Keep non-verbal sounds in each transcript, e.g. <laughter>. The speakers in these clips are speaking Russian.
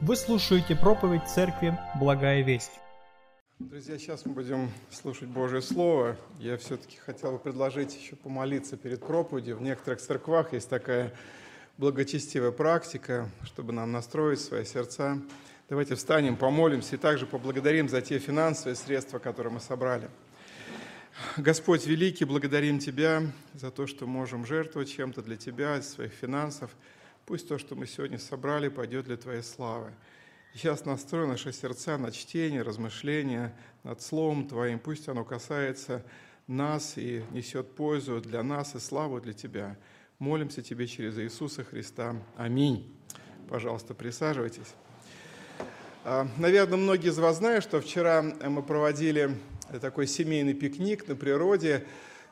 Вы слушаете проповедь Церкви «Благая весть». Друзья, сейчас мы будем слушать Божье Слово. Я все-таки хотел бы предложить еще помолиться перед проповедью. В некоторых церквах есть такая благочестивая практика, чтобы нам настроить свои сердца. Давайте встанем, помолимся и также поблагодарим за те финансовые средства, которые мы собрали. Господь Великий, благодарим Тебя за то, что можем жертвовать чем-то для Тебя, из своих финансов. Пусть то, что мы сегодня собрали, пойдет для Твоей славы. Сейчас настрой наши сердца на чтение, размышления над Словом Твоим. Пусть оно касается нас и несет пользу для нас и славу для Тебя. Молимся Тебе через Иисуса Христа. Аминь. Пожалуйста, присаживайтесь. А, Наверное, многие из вас знают, что вчера мы проводили такой семейный пикник на природе.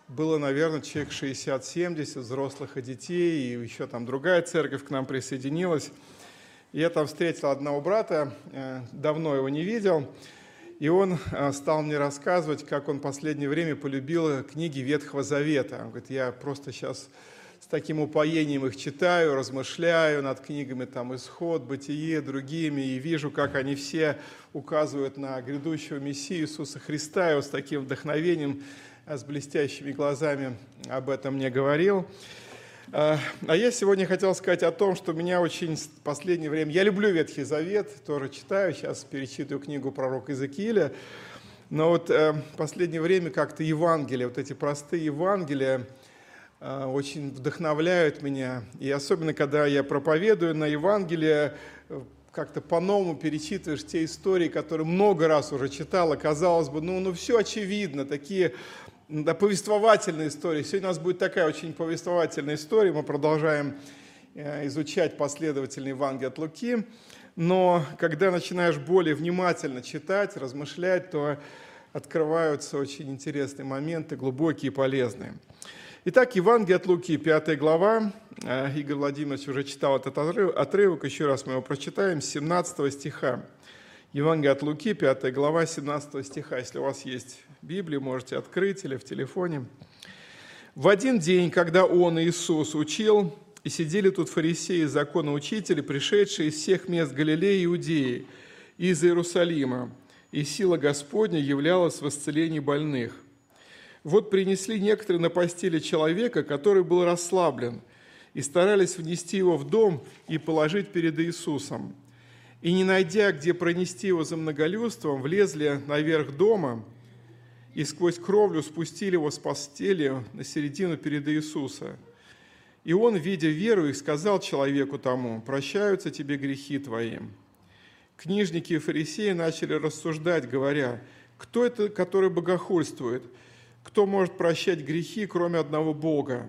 Было, наверное, человек 60-70 взрослых и детей, и еще там другая церковь к нам присоединилась. Я там встретил одного брата, э, давно его не видел, и он э, стал мне рассказывать, как он в последнее время полюбил книги Ветхого Завета. Он говорит, я просто сейчас с таким упоением их читаю, размышляю над книгами там «Исход», «Бытие», другими, и вижу, как они все указывают на грядущего Мессию Иисуса Христа, и вот с таким вдохновением, с блестящими глазами об этом мне говорил. А я сегодня хотел сказать о том, что меня очень в последнее время... Я люблю Ветхий Завет, тоже читаю, сейчас перечитываю книгу пророка Иезекииля, но вот э, в последнее время как-то Евангелия, вот эти простые Евангелия, очень вдохновляют меня. И особенно, когда я проповедую на Евангелие, как-то по-новому перечитываешь те истории, которые много раз уже читал, казалось бы, ну, ну все очевидно, такие да, повествовательные истории. Сегодня у нас будет такая очень повествовательная история, мы продолжаем э, изучать последовательный Евангелие от Луки, но когда начинаешь более внимательно читать, размышлять, то открываются очень интересные моменты, глубокие и полезные. Итак, Евангелие от Луки, 5 глава. Э, Игорь Владимирович уже читал этот отрывок, еще раз мы его прочитаем, 17 стиха. Евангелие от Луки, 5 глава, 17 стиха. Если у вас есть Библия, можете открыть или в телефоне. «В один день, когда Он, Иисус, учил, и сидели тут фарисеи, законоучители, пришедшие из всех мест Галилеи и Иудеи, из Иерусалима, и сила Господня являлась в исцелении больных. Вот принесли некоторые на постели человека, который был расслаблен, и старались внести его в дом и положить перед Иисусом. И не найдя, где пронести его за многолюдством, влезли наверх дома и сквозь кровлю спустили его с постели на середину перед Иисуса. И он, видя веру их, сказал человеку тому, «Прощаются тебе грехи твои». Книжники и фарисеи начали рассуждать, говоря, «Кто это, который богохульствует?» Кто может прощать грехи, кроме одного Бога?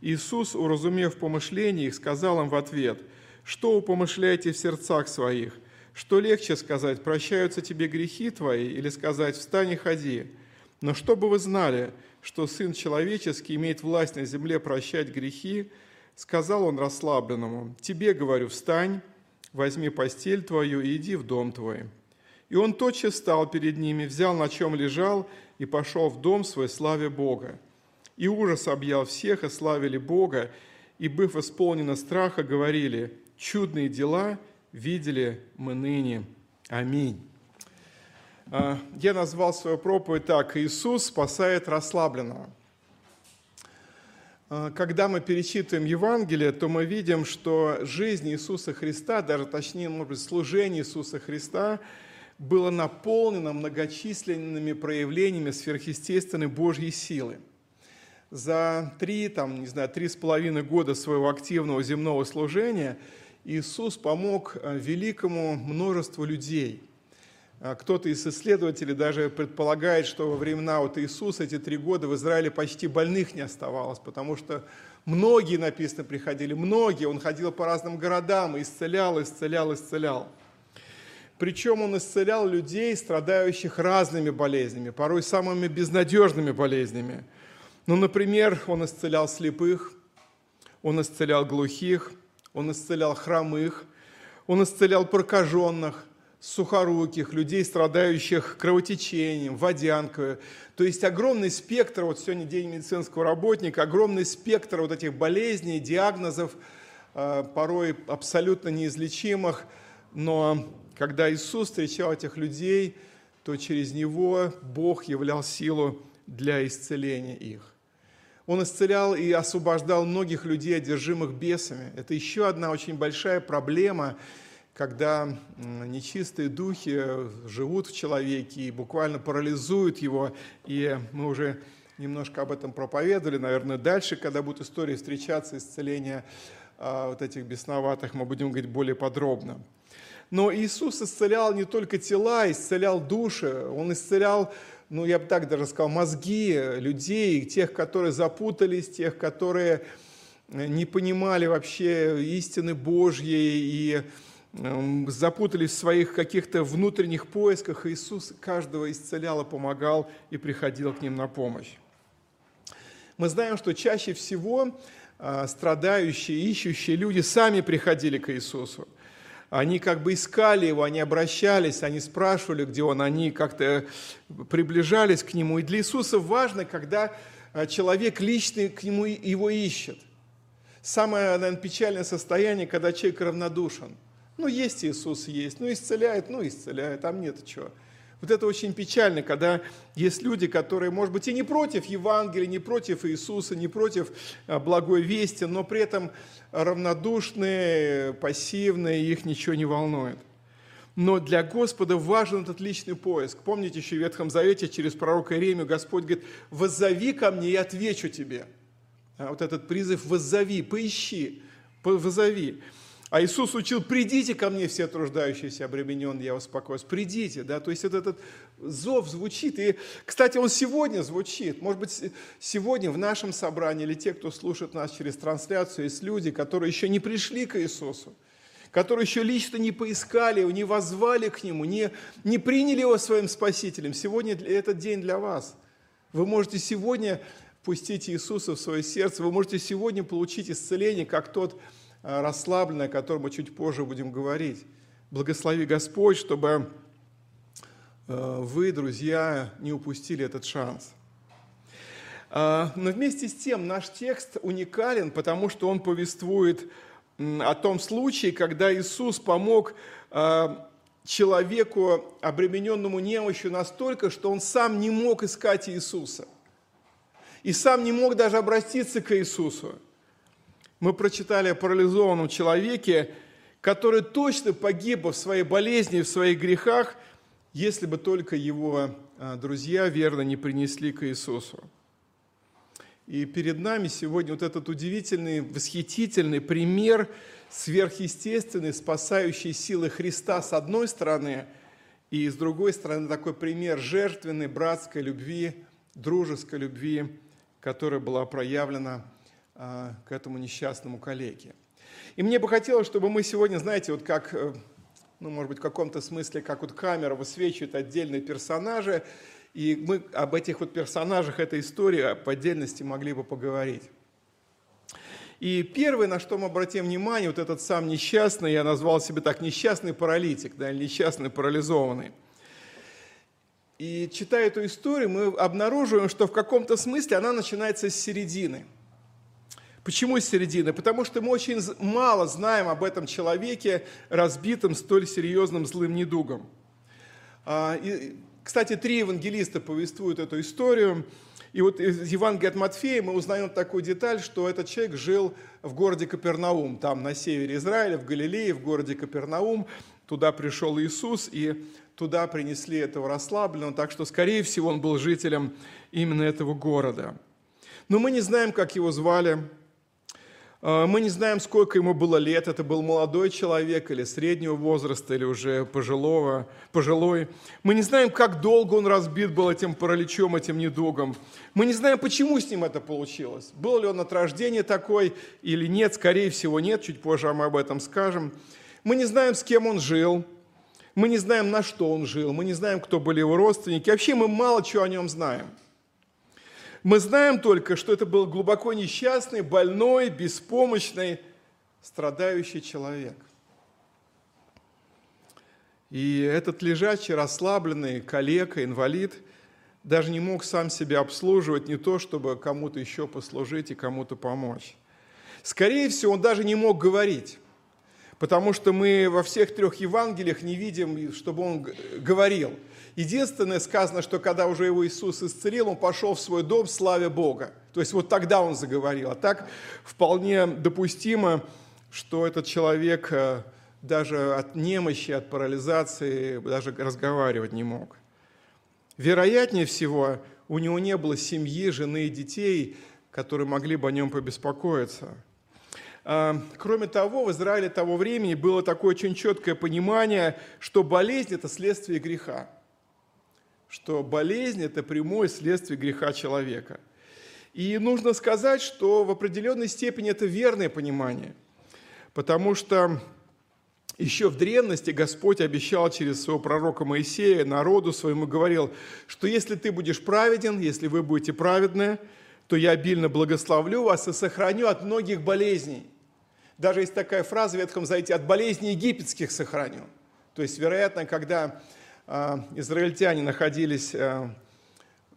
Иисус, уразумев помышления их, сказал им в ответ, «Что вы помышляете в сердцах своих? Что легче сказать, прощаются тебе грехи твои, или сказать, встань и ходи? Но чтобы вы знали, что Сын Человеческий имеет власть на земле прощать грехи, сказал он расслабленному, «Тебе, говорю, встань, возьми постель твою и иди в дом твой». И он тотчас встал перед ними, взял, на чем лежал, и пошел в дом свой, славе Бога. И ужас объял всех, и славили Бога, и, быв исполнено страха, говорили, чудные дела видели мы ныне. Аминь. А, я назвал свою проповедь так «Иисус спасает расслабленного». А, когда мы перечитываем Евангелие, то мы видим, что жизнь Иисуса Христа, даже точнее, может быть, служение Иисуса Христа – было наполнено многочисленными проявлениями сверхъестественной Божьей силы. За три, там, не знаю, три с половиной года своего активного земного служения Иисус помог э, великому множеству людей. А кто-то из исследователей даже предполагает, что во времена вот Иисуса эти три года в Израиле почти больных не оставалось, потому что многие, написано, приходили, многие, он ходил по разным городам исцелял, исцелял, исцелял. Причем он исцелял людей, страдающих разными болезнями, порой самыми безнадежными болезнями. Ну, например, он исцелял слепых, он исцелял глухих, он исцелял хромых, он исцелял прокаженных, сухоруких, людей, страдающих кровотечением, водянкой. То есть огромный спектр, вот сегодня день медицинского работника, огромный спектр вот этих болезней, диагнозов, э, порой абсолютно неизлечимых – но когда Иисус встречал этих людей, то через него Бог являл силу для исцеления их. Он исцелял и освобождал многих людей, одержимых бесами. Это еще одна очень большая проблема, когда нечистые духи живут в человеке и буквально парализуют его. И мы уже немножко об этом проповедовали. Наверное, дальше, когда будут истории встречаться, исцеления а, вот этих бесноватых, мы будем говорить более подробно. Но Иисус исцелял не только тела, исцелял души, Он исцелял ну, я бы так даже сказал, мозги людей, тех, которые запутались, тех, которые э, не понимали вообще истины Божьей и эм, запутались в своих каких-то внутренних поисках. Иисус каждого исцелял и помогал и приходил к ним на помощь. Мы знаем, что чаще всего э, страдающие, ищущие люди сами приходили к Иисусу они как бы искали его, они обращались, они спрашивали, где он, они как-то приближались к нему. И для Иисуса важно, когда а, человек лично к нему его ищет. Самое, наверное, печальное состояние, когда человек равнодушен. Ну, есть Иисус, есть, ну, исцеляет, ну, исцеляет, там нет чего. Вот это очень печально, когда есть люди, которые, может быть, и не против Евангелия, не против Иисуса, не против а, благой вести, но при этом равнодушные, пассивные, их ничего не волнует. Но для Господа важен этот личный поиск. Помните, еще в Ветхом Завете через пророка Иеремию Господь говорит, «Воззови ко мне, и отвечу тебе». А вот этот призыв «воззови», «поищи», «воззови». А Иисус учил, придите ко мне все труждающиеся, обремененные, я успокоюсь. Придите, да, то есть вот этот зов звучит. И, кстати, он сегодня звучит. Может быть, сегодня в нашем собрании или те, кто слушает нас через трансляцию, есть люди, которые еще не пришли к Иисусу, которые еще лично не поискали его, не возвали к Нему, не, не приняли Его своим Спасителем. Сегодня этот день для вас. Вы можете сегодня пустить Иисуса в свое сердце, вы можете сегодня получить исцеление, как тот Э, расслабленной, о котором мы чуть позже будем говорить. Благослови Господь, чтобы э, вы, друзья, не упустили этот шанс. Э, но вместе с тем наш текст уникален, потому что он повествует о том случае, когда Иисус помог человеку, обремененному немощью, настолько, что он сам не мог искать Иисуса. И сам не мог даже обратиться к Иисусу. Мы прочитали о парализованном человеке, который точно погиб бы в своей болезни, в своих грехах, если бы только его а, друзья верно не принесли к Иисусу. И перед нами сегодня вот этот удивительный, восхитительный пример сверхъестественной, спасающей силы Христа с одной стороны, и с другой стороны такой пример жертвенной, братской любви, дружеской любви, которая была проявлена к этому несчастному коллеге. И мне бы хотелось, чтобы мы сегодня, знаете, вот как, э, ну, может быть, в каком-то смысле, как вот камера высвечивает отдельные персонажи, и мы об этих вот персонажах этой истории по отдельности могли бы поговорить. И первое, на что мы обратим внимание, вот этот сам несчастный, я назвал себе так, несчастный паралитик, да, несчастный парализованный. И читая эту историю, мы обнаруживаем, что в каком-то смысле она начинается с середины – Почему из середины? Потому что мы очень мало знаем об этом человеке, разбитом столь серьезным злым недугом. А, и, кстати, три евангелиста повествуют эту историю. И вот из Евангелия от Матфея мы узнаем такую деталь, что этот человек жил в городе Капернаум, там на севере Израиля, в Галилее, в городе Капернаум. Туда пришел Иисус, и туда принесли этого расслабленного, так что, скорее всего, он был жителем именно этого города. Но мы не знаем, как его звали, мы не знаем, сколько ему было лет, это был молодой человек или среднего возраста, или уже пожилого, пожилой. Мы не знаем, как долго он разбит был этим параличом, этим недугом. Мы не знаем, почему с ним это получилось. Был ли он от рождения такой или нет, скорее всего нет, чуть позже мы об этом скажем. Мы не знаем, с кем он жил, мы не знаем, на что он жил, мы не знаем, кто были его родственники. Вообще мы мало чего о нем знаем. Мы знаем только, что это был глубоко несчастный, больной, беспомощный, страдающий человек. И этот лежачий, расслабленный коллега, инвалид, даже не мог сам себя обслуживать, не то, чтобы кому-то еще послужить и кому-то помочь. Скорее всего, он даже не мог говорить, Потому что мы во всех трех Евангелиях не видим, чтобы он говорил. Единственное сказано, что когда уже его Иисус исцелил, он пошел в свой дом, славя Бога. То есть вот тогда он заговорил. А так вполне допустимо, что этот человек э, даже от немощи, от парализации даже разговаривать не мог. Вероятнее всего, у него не было семьи, жены и детей, которые могли бы о нем побеспокоиться. А, кроме того, в Израиле того времени было такое очень четкое понимание, что болезнь – это следствие греха. Что болезнь – это прямое следствие греха человека. И нужно сказать, что в определенной степени это верное понимание, потому что еще в древности Господь обещал через своего пророка Моисея народу своему, говорил, что если ты будешь праведен, если вы будете праведны, то я обильно благословлю вас и сохраню от многих болезней. Даже есть такая фраза в Ветхом Завете, от болезней египетских сохраню. То есть, вероятно, когда израильтяне находились э,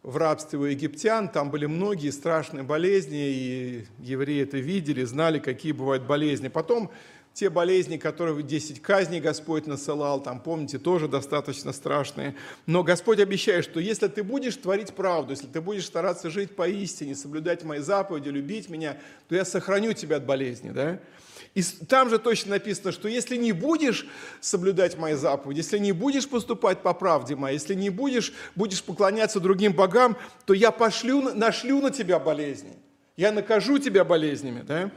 в рабстве у египтян, там были многие страшные болезни, и евреи это видели, знали, какие бывают болезни. Потом те болезни, которые 10 казней Господь насылал, там, помните, тоже достаточно страшные. Но Господь обещает, что если ты будешь творить правду, если ты будешь стараться жить по истине, соблюдать мои заповеди, любить меня, то я сохраню тебя от болезни. Да? И там же точно написано, что если не будешь соблюдать мои заповеди, если не будешь поступать по правде моей, если не будешь, будешь поклоняться другим богам, то я пошлю, нашлю на тебя болезни. Я накажу тебя болезнями. Да?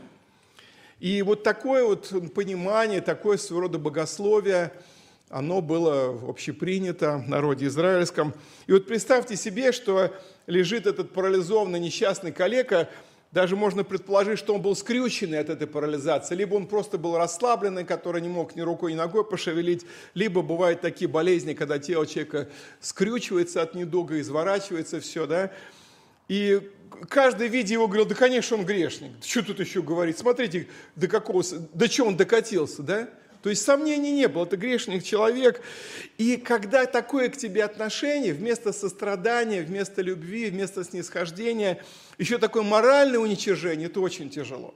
И вот такое вот понимание, такое своего рода богословие, оно было общепринято в народе израильском. И вот представьте себе, что лежит этот парализованный несчастный калека, даже можно предположить, что он был скрюченный от этой парализации, либо он просто был расслабленный, который не мог ни рукой, ни ногой пошевелить, либо бывают такие болезни, когда тело человека скрючивается от недуга, изворачивается все, да, и каждый, видя его, говорил, да, конечно, он грешник. Что тут еще говорить? Смотрите, до какого, до чего он докатился, да? То есть сомнений не было, это грешник человек. И когда такое к тебе отношение, вместо сострадания, вместо любви, вместо снисхождения, еще такое моральное уничижение, это очень тяжело.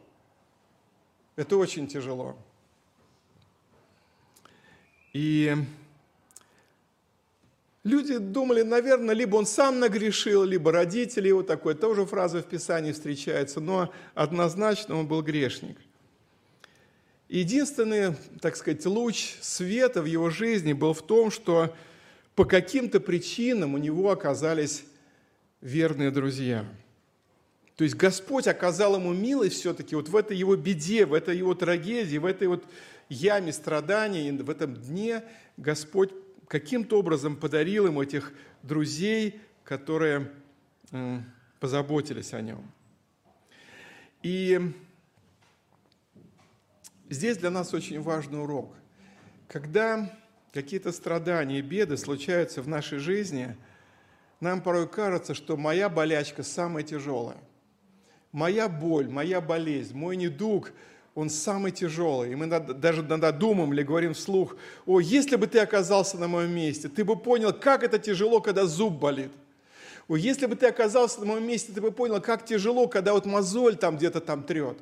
Это очень тяжело. И Люди думали, наверное, либо он сам нагрешил, либо родители его такой. Тоже фраза в Писании встречается, но однозначно он был грешник. Единственный, так сказать, луч света в его жизни был в том, что по каким-то причинам у него оказались верные друзья. То есть Господь оказал ему милость все-таки вот в этой его беде, в этой его трагедии, в этой вот яме страданий, в этом дне Господь каким-то образом подарил ему этих друзей, которые позаботились о нем. И здесь для нас очень важный урок. Когда какие-то страдания беды случаются в нашей жизни, нам порой кажется, что моя болячка самая тяжелая. Моя боль, моя болезнь, мой недуг – он самый тяжелый. И мы даже иногда думаем или говорим вслух, о, если бы ты оказался на моем месте, ты бы понял, как это тяжело, когда зуб болит. Если бы ты оказался на моем месте, ты бы понял, как тяжело, когда вот мозоль там где-то там трет.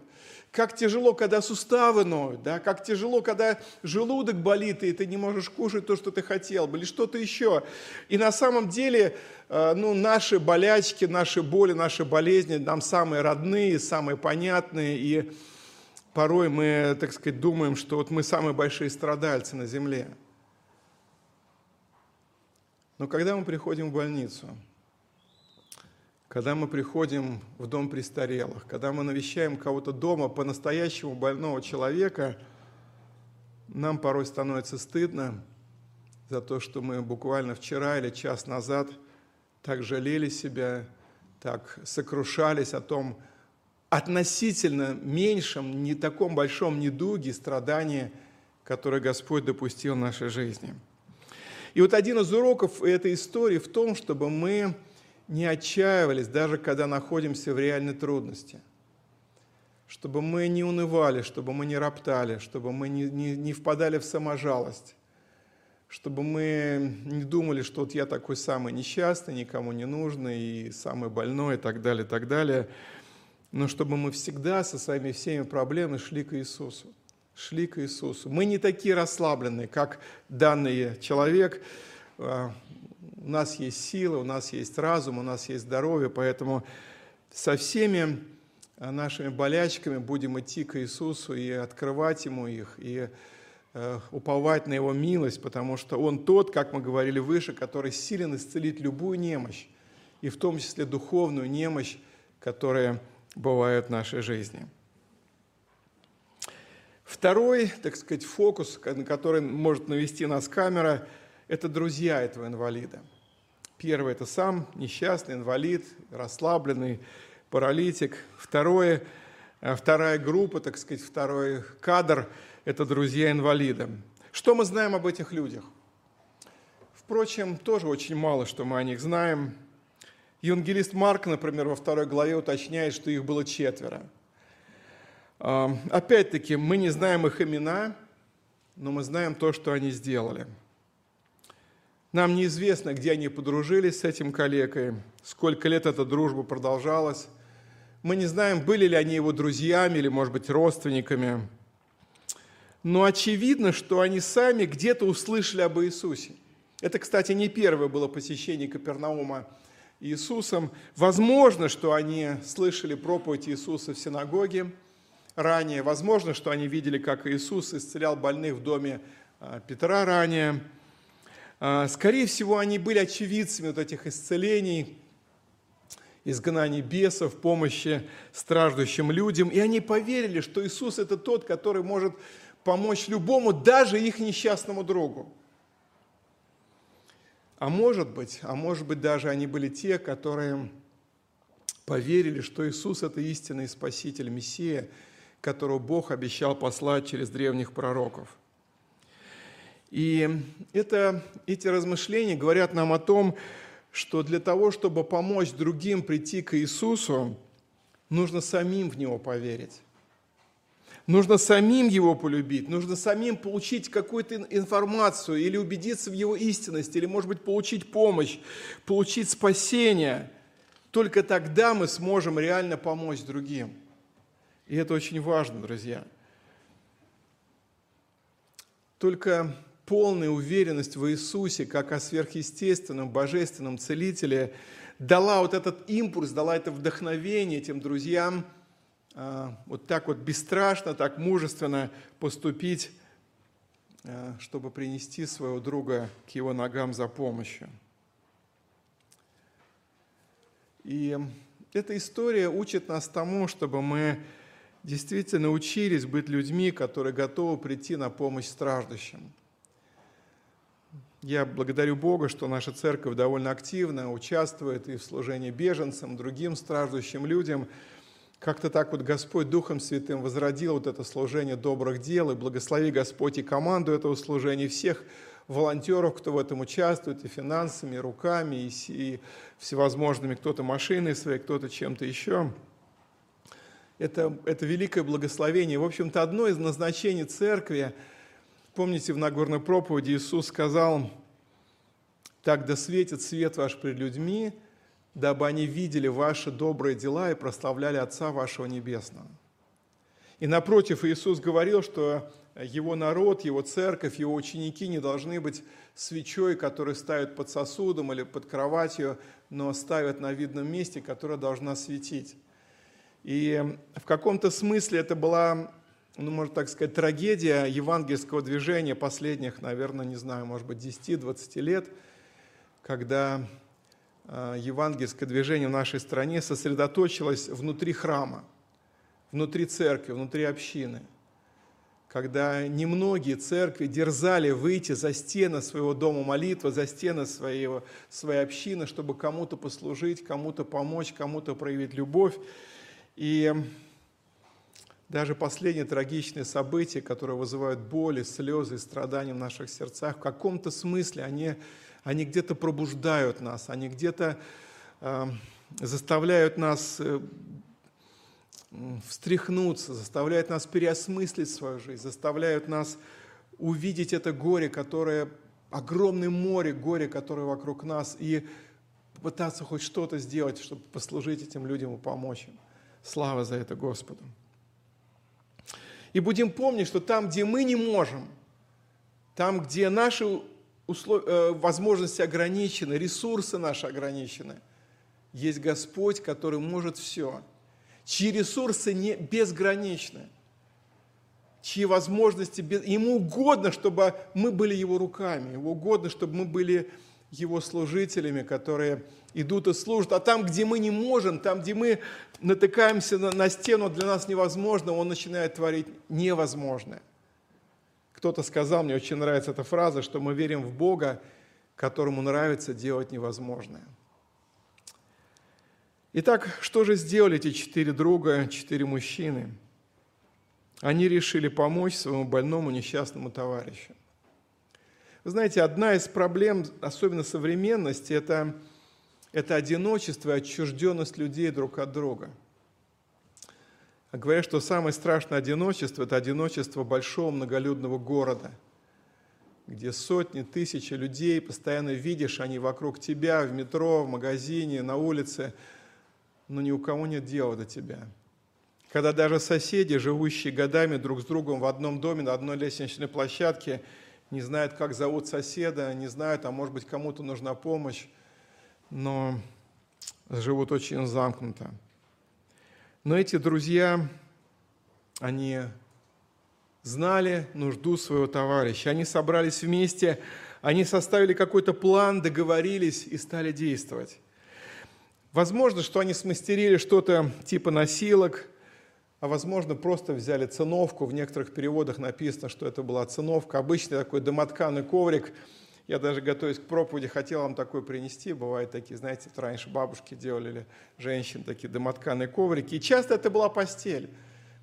Как тяжело, когда суставы ноют, да? как тяжело, когда желудок болит, и ты не можешь кушать то, что ты хотел бы, или что-то еще. И на самом деле э, ну, наши болячки, наши боли, наши болезни нам самые родные, самые понятные, и порой мы, так сказать, думаем, что вот мы самые большие страдальцы на земле. Но когда мы приходим в больницу, когда мы приходим в дом престарелых, когда мы навещаем кого-то дома по-настоящему больного человека, нам порой становится стыдно за то, что мы буквально вчера или час назад так жалели себя, так сокрушались о том, относительно меньшем, не таком большом недуге, страдании, которое Господь допустил в нашей жизни. И вот один из уроков этой истории в том, чтобы мы не отчаивались, даже когда находимся в реальной трудности. Чтобы мы не унывали, чтобы мы не роптали, чтобы мы не, не, не впадали в саможалость, чтобы мы не думали, что вот я такой самый несчастный, никому не нужный, и самый больной, и так далее, и так далее – но чтобы мы всегда со своими всеми проблемами шли к Иисусу. шли к Иисусу. Мы не такие расслабленные, как данный человек. У нас есть сила, у нас есть разум, у нас есть здоровье, поэтому со всеми а, нашими болячками будем идти к Иисусу и открывать Ему их, и э, уповать на Его милость, потому что Он тот, как мы говорили выше, который силен исцелить любую немощь, и в том числе духовную немощь, которая бывает в нашей жизни. Второй, так сказать, фокус, на который может навести нас камера, это друзья этого инвалида. Первый – это сам несчастный инвалид, расслабленный, паралитик. Второе, э, вторая группа, так сказать, второй кадр – это друзья инвалида. Что мы знаем об этих людях? Впрочем, тоже очень мало, что мы о них знаем. Евангелист Марк, например, во второй главе уточняет, что их было четверо. Опять-таки, мы не знаем их имена, но мы знаем то, что они сделали. Нам неизвестно, где они подружились с этим коллегой, сколько лет эта дружба продолжалась. Мы не знаем, были ли они его друзьями или, может быть, родственниками. Но очевидно, что они сами где-то услышали об Иисусе. Это, кстати, не первое было посещение Капернаума Иисусом. Возможно, что они слышали проповедь Иисуса в синагоге ранее. Возможно, что они видели, как Иисус исцелял больных в доме а, Петра ранее. А, скорее всего, они были очевидцами вот этих исцелений, изгнаний бесов, помощи страждущим людям. И они поверили, что Иисус – это тот, который может помочь любому, даже их несчастному другу. А может быть, а может быть даже они были те, которые поверили, что Иисус – это истинный Спаситель, Мессия, которого Бог обещал послать через древних пророков. И это, эти размышления говорят нам о том, что для того, чтобы помочь другим прийти к Иисусу, нужно самим в Него поверить. Нужно самим его полюбить, нужно самим получить какую-то информацию или убедиться в его истинности, или, может быть, получить помощь, получить спасение. Только тогда мы сможем реально помочь другим. И это очень важно, друзья. Только полная уверенность в Иисусе, как о сверхъестественном, божественном целителе, дала вот этот импульс, дала это вдохновение этим друзьям – а, вот так вот бесстрашно, так мужественно поступить, а, чтобы принести своего друга к его ногам за помощью. И эта история учит нас тому, чтобы мы действительно учились быть людьми, которые готовы прийти на помощь страждущим. Я благодарю Бога, что наша церковь довольно активно участвует и в служении беженцам, другим страждущим людям – как-то так вот Господь Духом Святым возродил вот это служение добрых дел, и благослови Господь и команду этого служения, всех волонтеров, кто в этом участвует, и финансами, и руками, и всевозможными, кто-то машиной своей, кто-то чем-то еще. Это, это великое благословение. В общем-то, одно из назначений церкви, помните, в Нагорной проповеди Иисус сказал, «Так да светит свет ваш пред людьми, дабы они видели ваши добрые дела и прославляли Отца вашего Небесного». И напротив, Иисус говорил, что его народ, его церковь, его ученики не должны быть свечой, которую ставят под сосудом или под кроватью, но ставят на видном месте, которая должна светить. И в каком-то смысле это была, ну, можно так сказать, трагедия евангельского движения последних, наверное, не знаю, может быть, 10-20 лет, когда Э, евангельское движение в нашей стране сосредоточилось внутри храма, внутри церкви, внутри общины. Когда немногие церкви дерзали выйти за стены своего дома молитвы, за стены своего, своей общины, чтобы кому-то послужить, кому-то помочь, кому-то проявить любовь. И даже последние трагичные события, которые вызывают боли, слезы, страдания в наших сердцах, в каком-то смысле они они где-то пробуждают нас, они где-то э, заставляют нас э, встряхнуться, заставляют нас переосмыслить свою жизнь, заставляют нас увидеть это горе, которое, огромное море горе, которое вокруг нас, и пытаться хоть что-то сделать, чтобы послужить этим людям и помочь им. Слава за это Господу. И будем помнить, что там, где мы не можем, там, где наши услов... Э, возможности ограничены, ресурсы наши ограничены, есть Господь, который может все, чьи ресурсы не безграничны, чьи возможности... Без... Ему угодно, чтобы мы были Его руками, Ему угодно, чтобы мы были Его служителями, которые идут и служат. А там, где мы не можем, там, где мы натыкаемся на, на стену, для нас невозможно, Он начинает творить невозможное. Кто-то сказал, мне очень нравится эта фраза, что мы верим в Бога, которому нравится делать невозможное. Итак, что же сделали эти четыре друга, четыре мужчины? Они решили помочь своему больному несчастному товарищу. Вы знаете, одна из проблем, особенно современности, это, это одиночество и отчужденность людей друг от друга – а говорят, что самое страшное одиночество – это одиночество большого многолюдного города, где сотни, тысячи людей, постоянно видишь, они вокруг тебя, в метро, в магазине, на улице, но ни у кого нет дела до тебя. Когда даже соседи, живущие годами друг с другом в одном доме, на одной лестничной площадке, не знают, как зовут соседа, не знают, а может быть, кому-то нужна помощь, но живут очень замкнуто. Но эти друзья, они знали нужду своего товарища. Они собрались вместе, они составили какой-то план, договорились и стали действовать. Возможно, что они смастерили что-то типа носилок, а возможно, просто взяли циновку. В некоторых переводах написано, что это была циновка. Обычный такой домотканый коврик – я даже, готовясь к проповеди, хотел вам такой принести. Бывают такие, знаете, раньше бабушки делали, или женщин, такие домотканые коврики. И часто это была постель.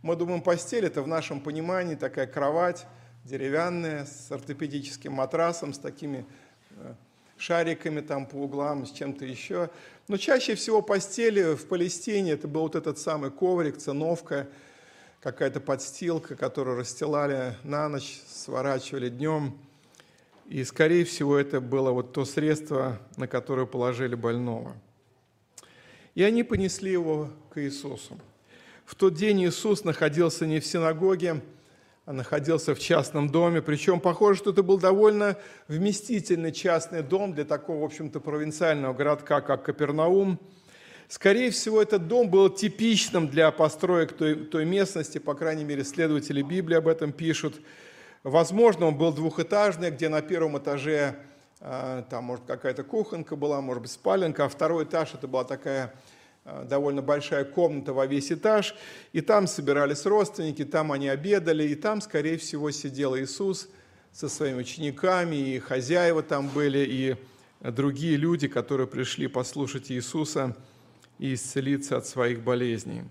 Мы думаем, постель – это в нашем понимании такая кровать деревянная, с ортопедическим матрасом, с такими э, шариками там по углам, с чем-то еще. Но чаще всего постели в Палестине это был вот этот самый коврик, циновка, какая-то подстилка, которую расстилали на ночь, сворачивали днем – и, скорее всего, это было вот то средство, на которое положили больного. И они понесли его к Иисусу. В тот день Иисус находился не в синагоге, находился в частном доме. Причем похоже, что это был довольно вместительный частный дом для такого, в общем-то, провинциального городка, как Капернаум. Скорее всего, этот дом был типичным для построек той, той местности, по крайней мере, следователи Библии об этом пишут – Возможно, он был двухэтажный, где на первом этаже а, там, может, какая-то кухонка была, может быть, спаленка, а второй этаж это была такая довольно большая комната во весь этаж, и там собирались родственники, там они обедали, и там, скорее всего, сидел Иисус со своими учениками, и хозяева там были, и другие люди, которые пришли послушать Иисуса и исцелиться от своих болезней.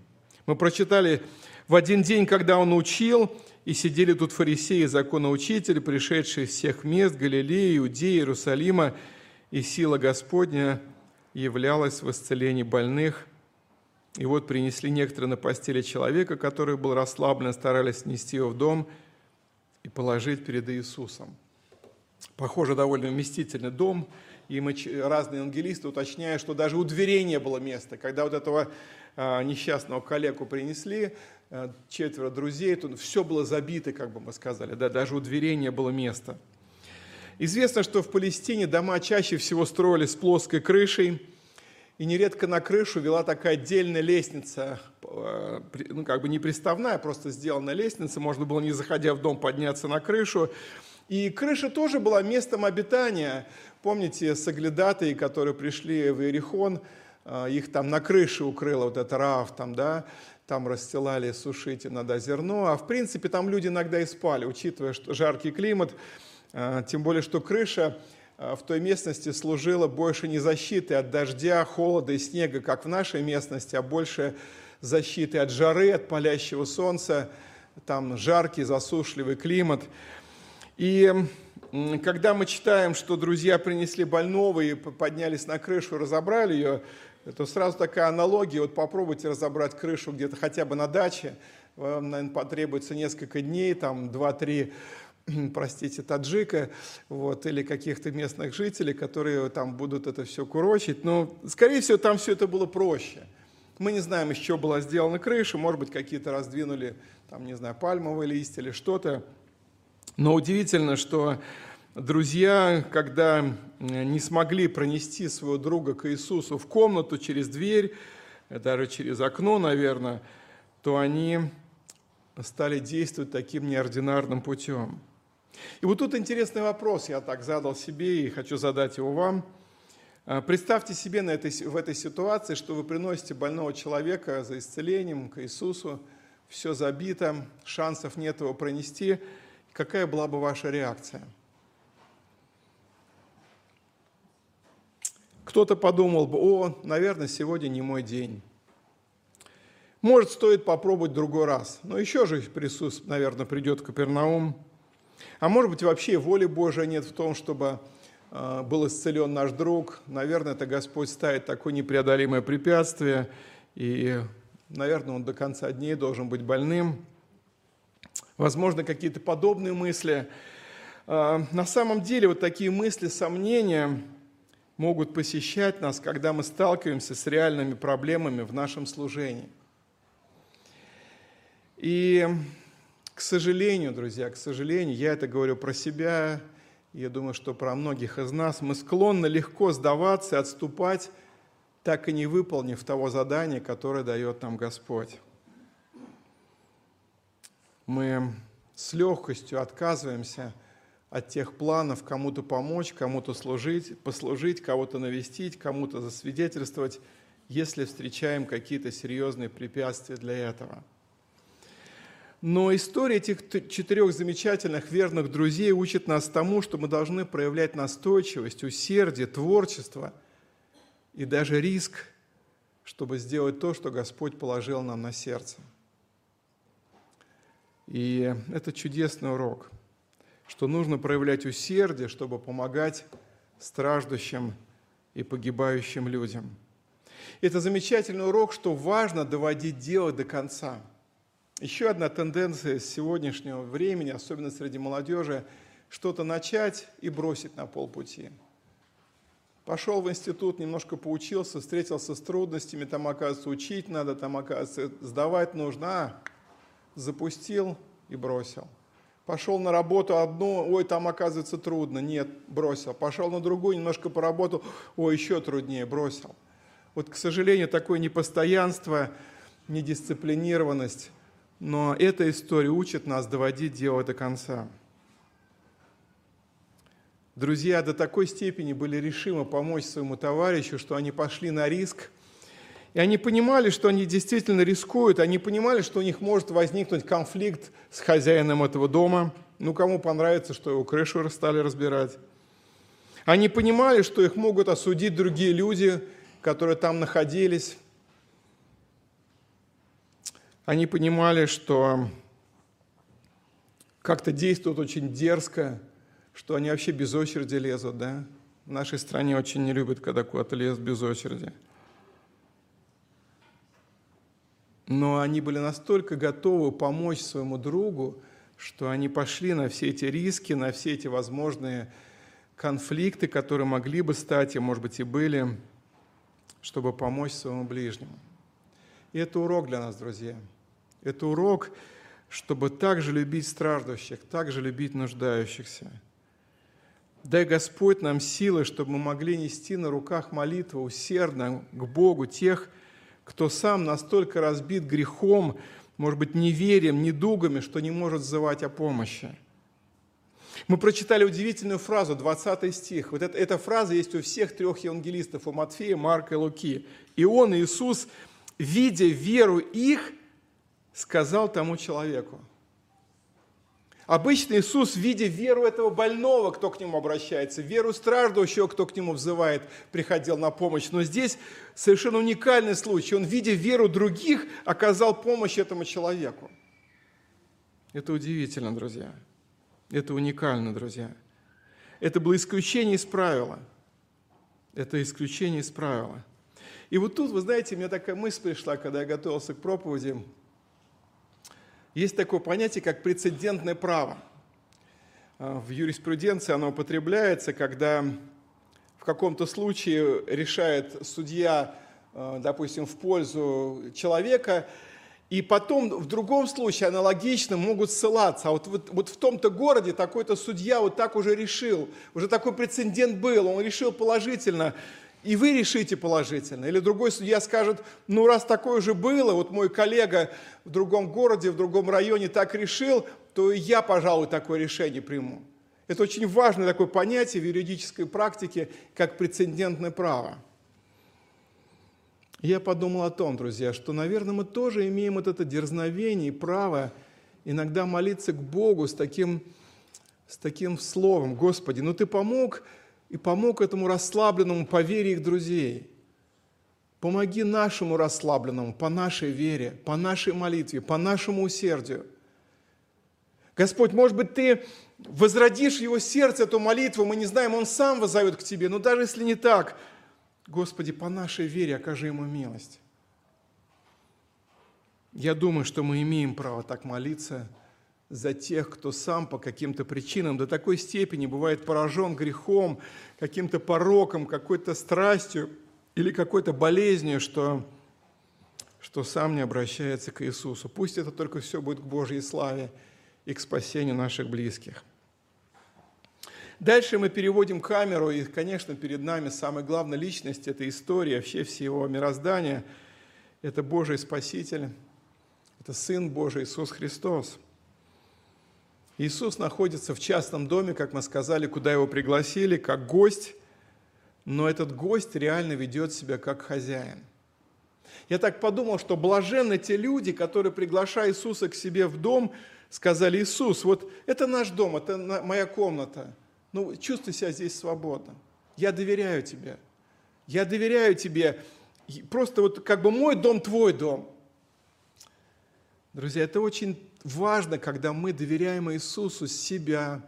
Мы прочитали в один день, когда Он учил, и сидели тут фарисеи, законоучители, пришедшие из всех мест Галилеи, Иудеи, Иерусалима, и сила Господня являлась в исцелении больных. И вот принесли некоторые на постели человека, который был расслаблен, старались нести его в дом и положить перед Иисусом. Похоже, довольно вместительный дом, и мы, разные ангелисты уточняют, что даже у дверей не было места. Когда вот этого а, несчастного коллегу принесли, Э, четверо друзей, тут все было забито, как бы мы сказали, да, даже у дверей не было места. Известно, что в Палестине дома чаще всего строили с плоской крышей, и нередко на крышу вела такая отдельная лестница, э, ну, как бы не приставная, просто сделанная лестница, можно было, не заходя в дом, подняться на крышу. И крыша тоже была местом обитания. Помните соглядатые, которые пришли в Иерихон, э, их там на крыше укрыло вот это Раав, там, да, там расстилали сушить иногда зерно, а в принципе там люди иногда и спали, учитывая что жаркий климат, тем более что крыша а, в той местности служила больше не защитой от дождя, холода и снега, как в нашей местности, а больше защиты от жары, от палящего солнца, там жаркий, засушливый климат. И когда мы читаем, что друзья принесли больного и поднялись на крышу, разобрали ее, это сразу такая аналогия. Вот попробуйте разобрать крышу где-то хотя бы на даче. Вам, наверное, потребуется несколько дней, там 2-3 <laughs> простите, таджика, вот, или каких-то местных жителей, которые там будут это все курочить. Но, скорее всего, там все это было проще. Мы не знаем, из чего была сделана крыша, может быть, какие-то раздвинули, там, не знаю, пальмовые листья или что-то. Но удивительно, что друзья, когда не смогли пронести своего друга к Иисусу в комнату через дверь, даже через окно, наверное, то они стали действовать таким неординарным путем. И вот тут интересный вопрос я так задал себе и хочу задать его вам. А, представьте себе на этой, в этой ситуации, что вы приносите больного человека за исцелением к Иисусу, все забито, шансов нет его пронести. Какая была бы ваша реакция? Кто-то подумал бы, о, наверное, сегодня не мой день. Может, стоит попробовать другой раз. Но еще же Иисус, наверное, придет в Капернаум. А может быть, вообще воли Божией нет в том, чтобы э, был исцелен наш друг. Наверное, это Господь ставит такое непреодолимое препятствие. И, наверное, он до конца дней должен быть больным. Возможно, какие-то подобные мысли. Э, на самом деле, вот такие мысли, сомнения могут посещать нас, когда мы сталкиваемся с реальными проблемами в нашем служении. И, к сожалению, друзья, к сожалению, я это говорю про себя, я думаю, что про многих из нас, мы склонны легко сдаваться и отступать, так и не выполнив того задания, которое дает нам Господь. Мы с легкостью отказываемся от тех планов кому-то помочь, кому-то служить, послужить, кого-то навестить, кому-то засвидетельствовать, если встречаем какие-то серьезные препятствия для этого – но история этих четырех замечательных верных друзей учит нас тому, что мы должны проявлять настойчивость, усердие, творчество и даже риск, чтобы сделать то, что Господь положил нам на сердце. И это чудесный урок, что нужно проявлять усердие, чтобы помогать страждущим и погибающим людям. Это замечательный урок, что важно доводить дело до конца – еще одна тенденция сегодняшнего времени, особенно среди молодежи, что-то начать и бросить на полпути. Пошел в институт, немножко поучился, встретился с трудностями, там, оказывается, учить надо, там, оказывается, сдавать нужно, а, запустил и бросил. Пошел на работу одну, ой, там, оказывается, трудно, нет, бросил. Пошел на другую, немножко поработал, ой, еще труднее, бросил. Вот, к сожалению, такое непостоянство, недисциплинированность, но эта история учит нас доводить дело до конца. Друзья до такой степени были решимы помочь своему товарищу, что они пошли на риск. И они понимали, что они действительно рискуют, они понимали, что у них может возникнуть конфликт с хозяином этого дома. Ну, кому понравится, что его крышу стали разбирать. Они понимали, что их могут осудить другие люди, которые там находились. Они понимали, что как-то действуют очень дерзко, что они вообще без очереди лезут, да? В нашей стране очень не любят, когда куда-то лезут без очереди. Но они были настолько готовы помочь своему другу, что они пошли на все эти риски, на все эти возможные конфликты, которые могли бы стать, и, может быть, и были, чтобы помочь своему ближнему. И это урок для нас, друзья – это урок, чтобы также любить страждущих, также любить нуждающихся. Дай Господь нам силы, чтобы мы могли нести на руках молитву усердно к Богу тех, кто сам настолько разбит грехом, может быть, неверием, недугами, что не может взывать о помощи. Мы прочитали удивительную фразу, 20 стих. Вот эта, эта фраза есть у всех трех евангелистов, у Матфея, Марка и Луки. И он, Иисус, видя веру их, сказал тому человеку. Обычно Иисус, видя веру этого больного, кто к нему обращается, веру страждущего, кто к нему взывает, приходил на помощь. Но здесь совершенно уникальный случай. Он, видя веру других, оказал помощь этому человеку. Это удивительно, друзья. Это уникально, друзья. Это было исключение из правила. Это исключение из правила. И вот тут, вы знаете, мне такая мысль пришла, когда я готовился к проповеди – есть такое понятие, как прецедентное право. А, в юриспруденции оно употребляется, когда в каком-то случае решает судья э, допустим, в пользу человека, и потом в другом случае аналогично могут ссылаться. А вот, вот, вот в том-то городе такой-то судья вот так уже решил, уже такой прецедент был, он решил положительно, и вы решите положительно. Или другой судья скажет, ну раз такое уже было, вот мой коллега в другом городе, в другом районе так решил, то и я, пожалуй, такое решение приму. Это очень важное такое понятие в юридической практике, как прецедентное право. Я подумал о том, друзья, что, наверное, мы тоже имеем вот это дерзновение и право иногда молиться к Богу с таким, с таким словом, «Господи, ну Ты помог и помог этому расслабленному по вере их друзей. Помоги нашему расслабленному по нашей вере, по нашей молитве, по нашему усердию. Господь, может быть, Ты возродишь его сердце эту молитву, мы не знаем, он сам воззовет к Тебе, но даже если не так, Господи, по нашей вере окажи ему милость. Я думаю, что мы имеем право так молиться – за тех, кто сам по каким-то причинам до такой степени бывает поражен грехом, каким-то пороком, какой-то страстью или какой-то болезнью, что, что сам не обращается к Иисусу. Пусть это только все будет к Божьей славе и к спасению наших близких. Дальше мы переводим камеру, и, конечно, перед нами самая главная личность этой истории, вообще всего мироздания. Это Божий Спаситель, это Сын Божий Иисус Христос – Иисус находится в частном доме, как мы сказали, куда его пригласили, как гость, но этот гость реально ведет себя как хозяин. Я так подумал, что блаженны те люди, которые, приглашая Иисуса к себе в дом, сказали, Иисус, вот это наш дом, это моя комната, ну чувствуй себя здесь свободно, я доверяю тебе, я доверяю тебе, просто вот как бы мой дом, твой дом. Друзья, это очень важно, когда мы доверяем Иисусу себя,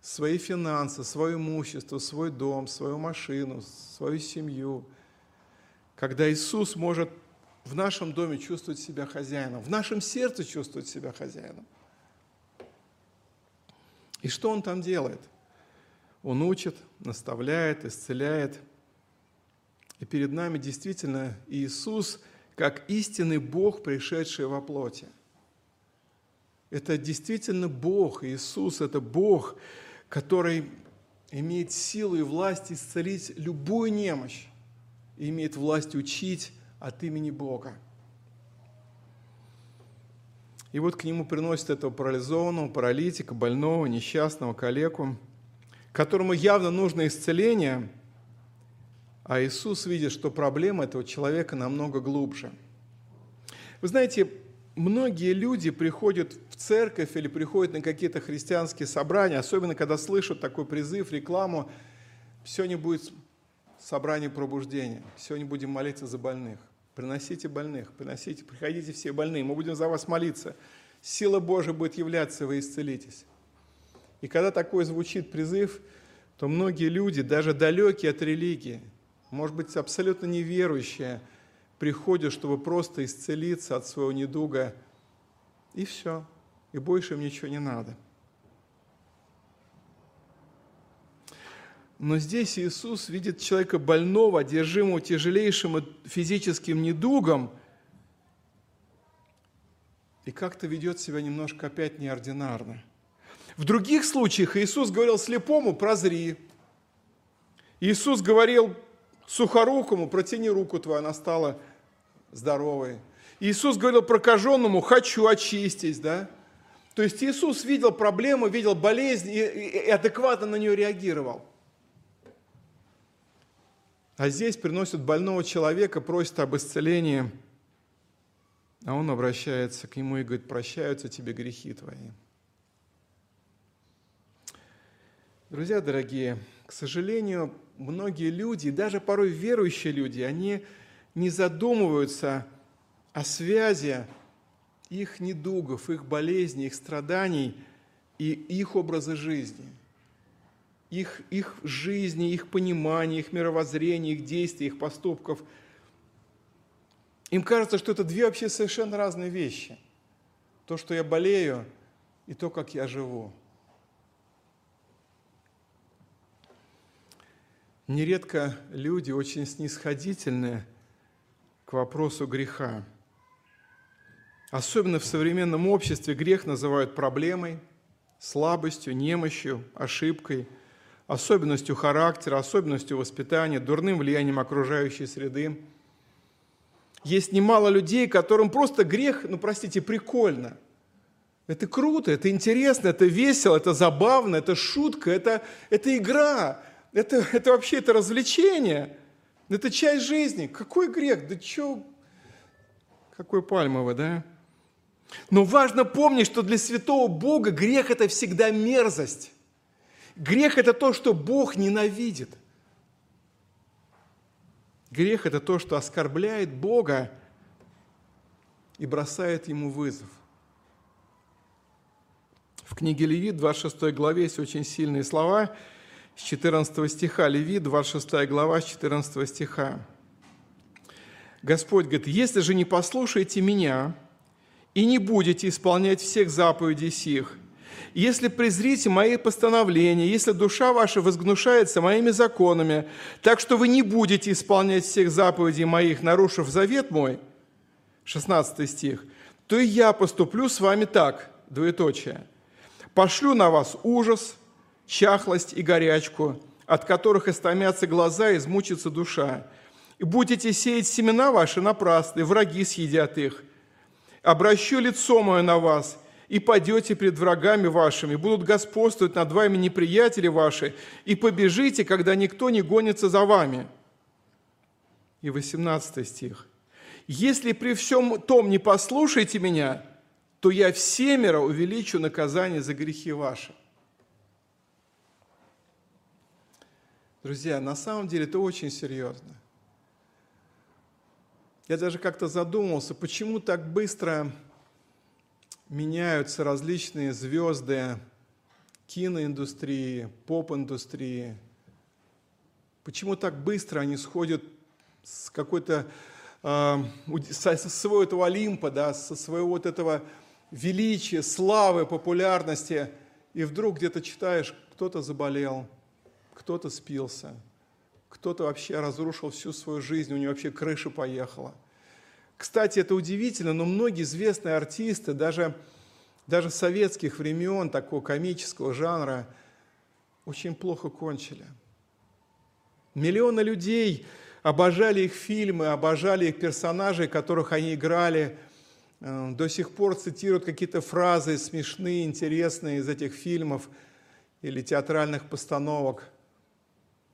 свои финансы, свое имущество, свой дом, свою машину, свою семью. Когда Иисус может в нашем доме чувствовать себя хозяином, в нашем сердце чувствовать себя хозяином. И что Он там делает? Он учит, наставляет, исцеляет. И перед нами действительно Иисус как истинный Бог, пришедший во плоти – это действительно Бог, Иисус – это Бог, который имеет силу и власть исцелить любую немощь и имеет власть учить от имени Бога. И вот к нему приносят этого парализованного, паралитика, больного, несчастного, калеку, которому явно нужно исцеление, а Иисус видит, что проблема этого человека намного глубже. Вы знаете, многие люди приходят в церковь или приходят на какие-то христианские собрания, особенно когда слышат такой призыв, рекламу, сегодня будет собрание пробуждения, сегодня будем молиться за больных. Приносите больных, приносите, приходите все больные, мы будем за вас молиться. Сила Божия будет являться, вы исцелитесь. И когда такой звучит призыв, то многие люди, даже далекие от религии, может быть, абсолютно неверующие – приходят, чтобы просто исцелиться от своего недуга, и все, и больше им ничего не надо. Но здесь Иисус видит человека больного, одержимого тяжелейшим физическим недугом, и как-то ведет себя немножко опять неординарно. В других случаях Иисус говорил слепому «прозри». Иисус говорил сухорукому, протяни руку твою, она стала здоровой. Иисус говорил прокаженному, хочу очистить, да? То есть Иисус видел проблему, видел болезнь и, и адекватно на нее реагировал. А здесь приносят больного человека, просят об исцелении, а он обращается к нему и говорит, прощаются тебе грехи твои. Друзья дорогие, к сожалению, многие люди, даже порой верующие люди, они не задумываются о связи их недугов, их болезней, их страданий и их образа жизни, их, их жизни, их понимания, их мировоззрения, их действий, их поступков. Им кажется, что это две вообще совершенно разные вещи. То, что я болею, и то, как я живу – Нередко люди очень снисходительные к вопросу греха. Особенно в современном обществе грех называют проблемой, слабостью, немощью, ошибкой, особенностью характера, особенностью воспитания, дурным влиянием окружающей среды. Есть немало людей, которым просто грех, ну простите, прикольно. Это круто, это интересно, это весело, это забавно, это шутка, это, это игра, это, это вообще это развлечение, это часть жизни. Какой грех? Да что? Какой пальмовый, да? Но важно помнить, что для святого Бога грех – это всегда мерзость. Грех – это то, что Бог ненавидит. Грех – это то, что оскорбляет Бога и бросает Ему вызов. В книге Левит, 26 главе, есть очень сильные слова с 14 стиха. Левит, 26 глава, с 14 стиха. Господь говорит, «Если же не послушаете меня, и не будете исполнять всех заповедей сих. Если презрите мои постановления, если душа ваша возгнушается моими законами, так что вы не будете исполнять всех заповедей моих, нарушив завет мой, 16 стих, то и я поступлю с вами так, двоеточие. Пошлю на вас ужас, чахлость и горячку, от которых истомятся глаза и измучится душа. И будете сеять семена ваши напрасно, и враги съедят их – обращу лицо мое на вас, и падете пред врагами вашими, будут господствовать над вами неприятели ваши, и побежите, когда никто не гонится за вами». И 18 стих. «Если при всем том не послушаете меня, то я всемеро увеличу наказание за грехи ваши». Друзья, на самом деле это очень серьезно. Я даже как-то задумался, почему так быстро меняются различные звезды киноиндустрии, поп-индустрии. Почему так быстро они сходят с какой-то э, со своего этого Олимпа, да, со своего вот этого величия, славы, популярности, и вдруг где-то читаешь, кто-то заболел, кто-то спился – кто-то вообще разрушил всю свою жизнь, у него вообще крыша поехала. Кстати, это удивительно, но многие известные артисты, даже, даже советских времен, такого комического жанра, очень плохо кончили. Миллионы людей обожали их фильмы, обожали их персонажей, которых они играли, э, до сих пор цитируют какие-то фразы смешные, интересные из этих фильмов или театральных постановок –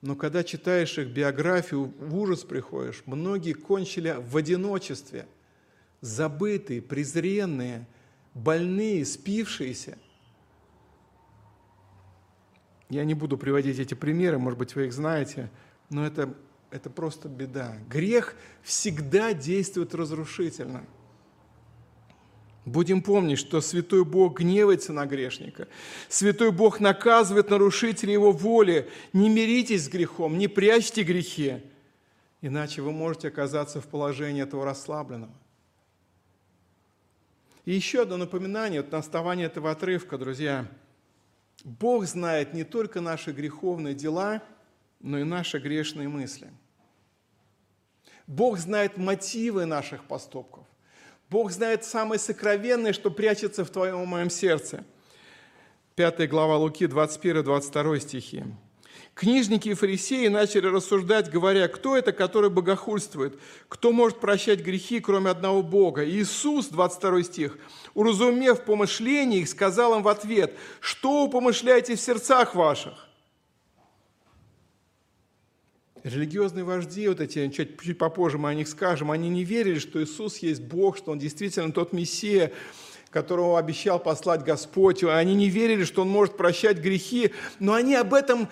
но когда читаешь их биографию, в ужас приходишь. Многие кончили в одиночестве, забытые, презренные, больные, спившиеся. Я не буду приводить эти примеры, может быть, вы их знаете, но это, это просто беда. Грех всегда действует разрушительно – Будем помнить, что Святой Бог гневается на грешника. Святой Бог наказывает нарушителей Его воли. Не миритесь с грехом, не прячьте грехи, иначе вы можете оказаться в положении этого расслабленного. И еще одно напоминание вот на основании этого отрывка, друзья. Бог знает не только наши греховные дела, но и наши грешные мысли. Бог знает мотивы наших поступков. Бог знает самое сокровенное, что прячется в твоем и моем сердце. Пятая глава Луки, 21-22 стихи. Книжники и фарисеи начали рассуждать, говоря, кто это, который богохульствует? Кто может прощать грехи, кроме одного Бога? Иисус, 22 стих, уразумев помышления их, сказал им в ответ, что вы помышляете в сердцах ваших? Религиозные вожди, вот эти, чуть, чуть попозже мы о них скажем, они не верили, что Иисус есть Бог, что Он действительно тот Мессия, которого обещал послать Господь. Они не верили, что Он может прощать грехи, но они об этом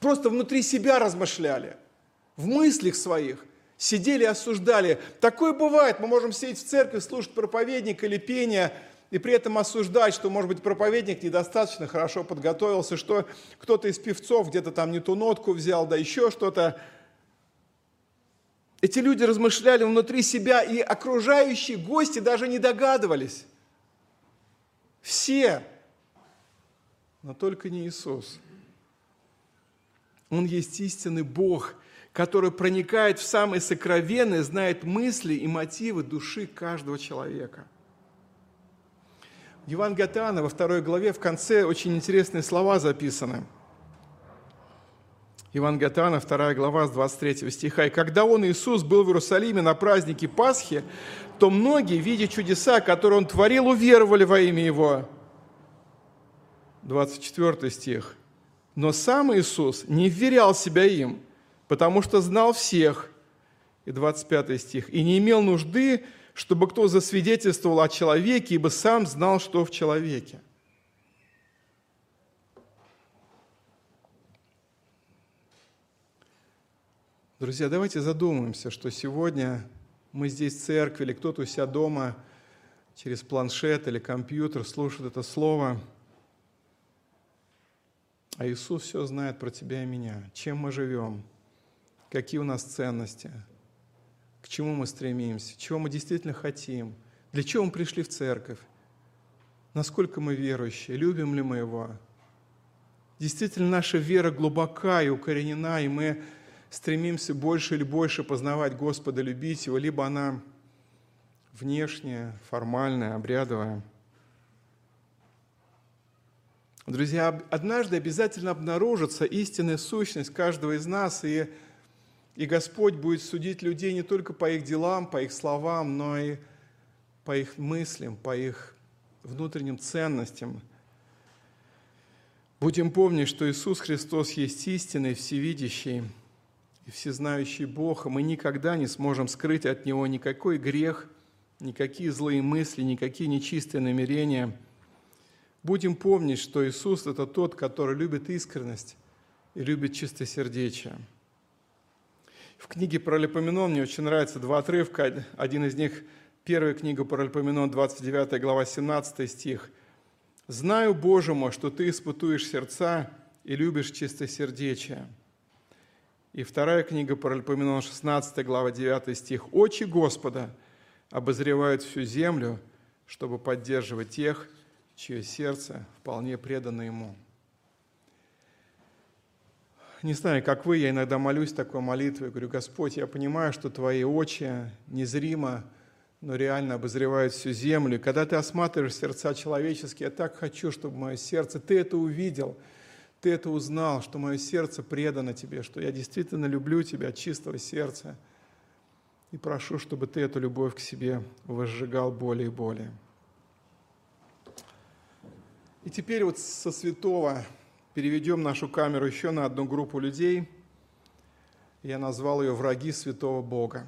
просто внутри себя размышляли, в мыслях своих сидели и осуждали. Такое бывает, мы можем сидеть в церкви, слушать проповедника или пение – и при этом осуждать, что, может быть, проповедник недостаточно хорошо подготовился, что кто-то из певцов где-то там не ту нотку взял, да еще что-то. Эти люди размышляли внутри себя, и окружающие гости даже не догадывались. Все, но только не Иисус. Он есть истинный Бог, который проникает в самые сокровенные, знает мысли и мотивы души каждого человека. В Евангелии от Иоанна во второй главе в конце очень интересные слова записаны. Евангелие от Иоанна, 2 глава, с 23 стиха. «И когда Он, Иисус, был в Иерусалиме на празднике Пасхи, то многие, видя чудеса, которые Он творил, уверовали во имя Его». 24 стих. «Но сам Иисус не вверял себя им, потому что знал всех». И 25 стих. «И не имел нужды, чтобы кто засвидетельствовал о человеке, ибо сам знал, что в человеке». Друзья, давайте задумаемся, что сегодня мы здесь в церкви, или кто-то у себя дома через планшет или компьютер слушает это слово, а Иисус все знает про тебя и меня, чем мы живем, какие у нас ценности, к чему мы стремимся, чего мы действительно хотим, для чего мы пришли в церковь, насколько мы верующие, любим ли мы Его. Действительно, наша вера глубока и укоренена, и мы стремимся больше или больше познавать Господа, любить Его, либо она внешняя, формальная, обрядовая. Друзья, однажды обязательно обнаружится истинная сущность каждого из нас, и, и Господь будет судить людей не только по их делам, по их словам, но и по их мыслям, по их внутренним ценностям. Будем помнить, что Иисус Христос есть истинный, всевидящий и всезнающий Бог, и мы никогда не сможем скрыть от Него никакой грех, никакие злые мысли, никакие нечистые намерения – Будем помнить, что Иисус – это тот, который любит искренность и любит чистосердечие. В книге про Липоменон мне очень нравятся два отрывка. Один из них – первая книга про Липоменон, 29 глава, 17 стих. «Знаю, Боже мой, что Ты испытуешь сердца и любишь чистосердечие». И вторая книга про Липоменон, 16 глава, 9 стих. «Очи Господа обозревают всю землю, чтобы поддерживать тех, чье сердце вполне предано Ему. Не знаю, как вы, я иногда молюсь такой молитвой, говорю, Господь, я понимаю, что Твои очи незримо, но реально обозревают всю землю. И когда Ты осматриваешь сердца человеческие, я так хочу, чтобы мое сердце, Ты это увидел, Ты это узнал, что мое сердце предано Тебе, что я действительно люблю Тебя от чистого сердца. И прошу, чтобы Ты эту любовь к себе возжигал более и более. И теперь вот со святого переведем нашу камеру еще на одну группу людей. Я назвал ее «Враги святого Бога».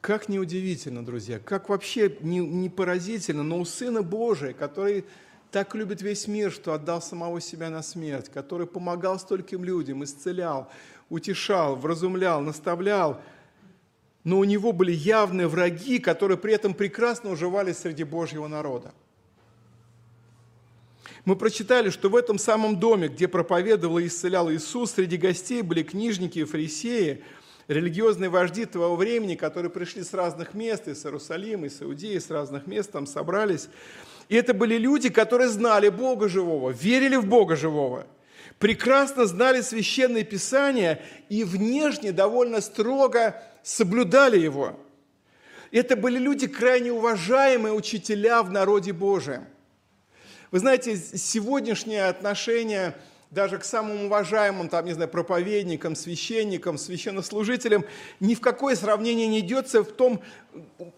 Как неудивительно, друзья, как вообще не, не поразительно, но у Сына Божия, который так любит весь мир, что отдал самого себя на смерть, который помогал стольким людям, исцелял, утешал, вразумлял, наставлял, но у него были явные враги, которые при этом прекрасно уживались среди Божьего народа. Мы прочитали, что в этом самом доме, где проповедовал и исцелял Иисус, среди гостей были книжники и фарисеи, религиозные вожди того времени, которые пришли с разных мест, из Иерусалима, из Иудеи, с разных мест там собрались. И это были люди, которые знали Бога живого, верили в Бога живого, прекрасно знали священные писания и внешне довольно строго соблюдали его. Это были люди крайне уважаемые учителя в народе Божием. Вы знаете, сегодняшнее отношение даже к самым уважаемым, там, не знаю, проповедникам, священникам, священнослужителям, ни в какое сравнение не идется в том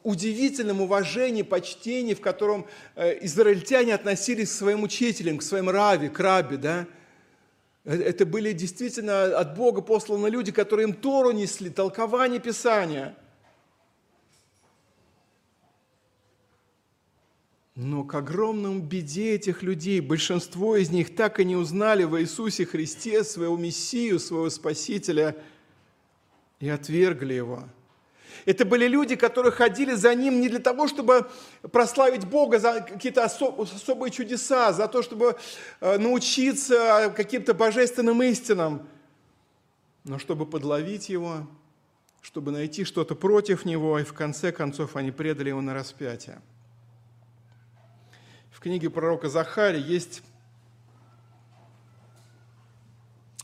удивительном уважении, почтении, в котором э, израильтяне относились к своим учителям, к своим рави, к рабе, да? Э, это были действительно от Бога посланы люди, которые им Тору несли, толкование Писания – Но к огромному беде этих людей, большинство из них так и не узнали в Иисусе Христе своего Мессию, своего Спасителя и отвергли Его. Это были люди, которые ходили за Ним не для того, чтобы прославить Бога за какие-то особые чудеса, за то, чтобы э, научиться каким-то божественным истинам, но чтобы подловить Его, чтобы найти что-то против Него, и в конце концов они предали Его на распятие книге пророка Захари есть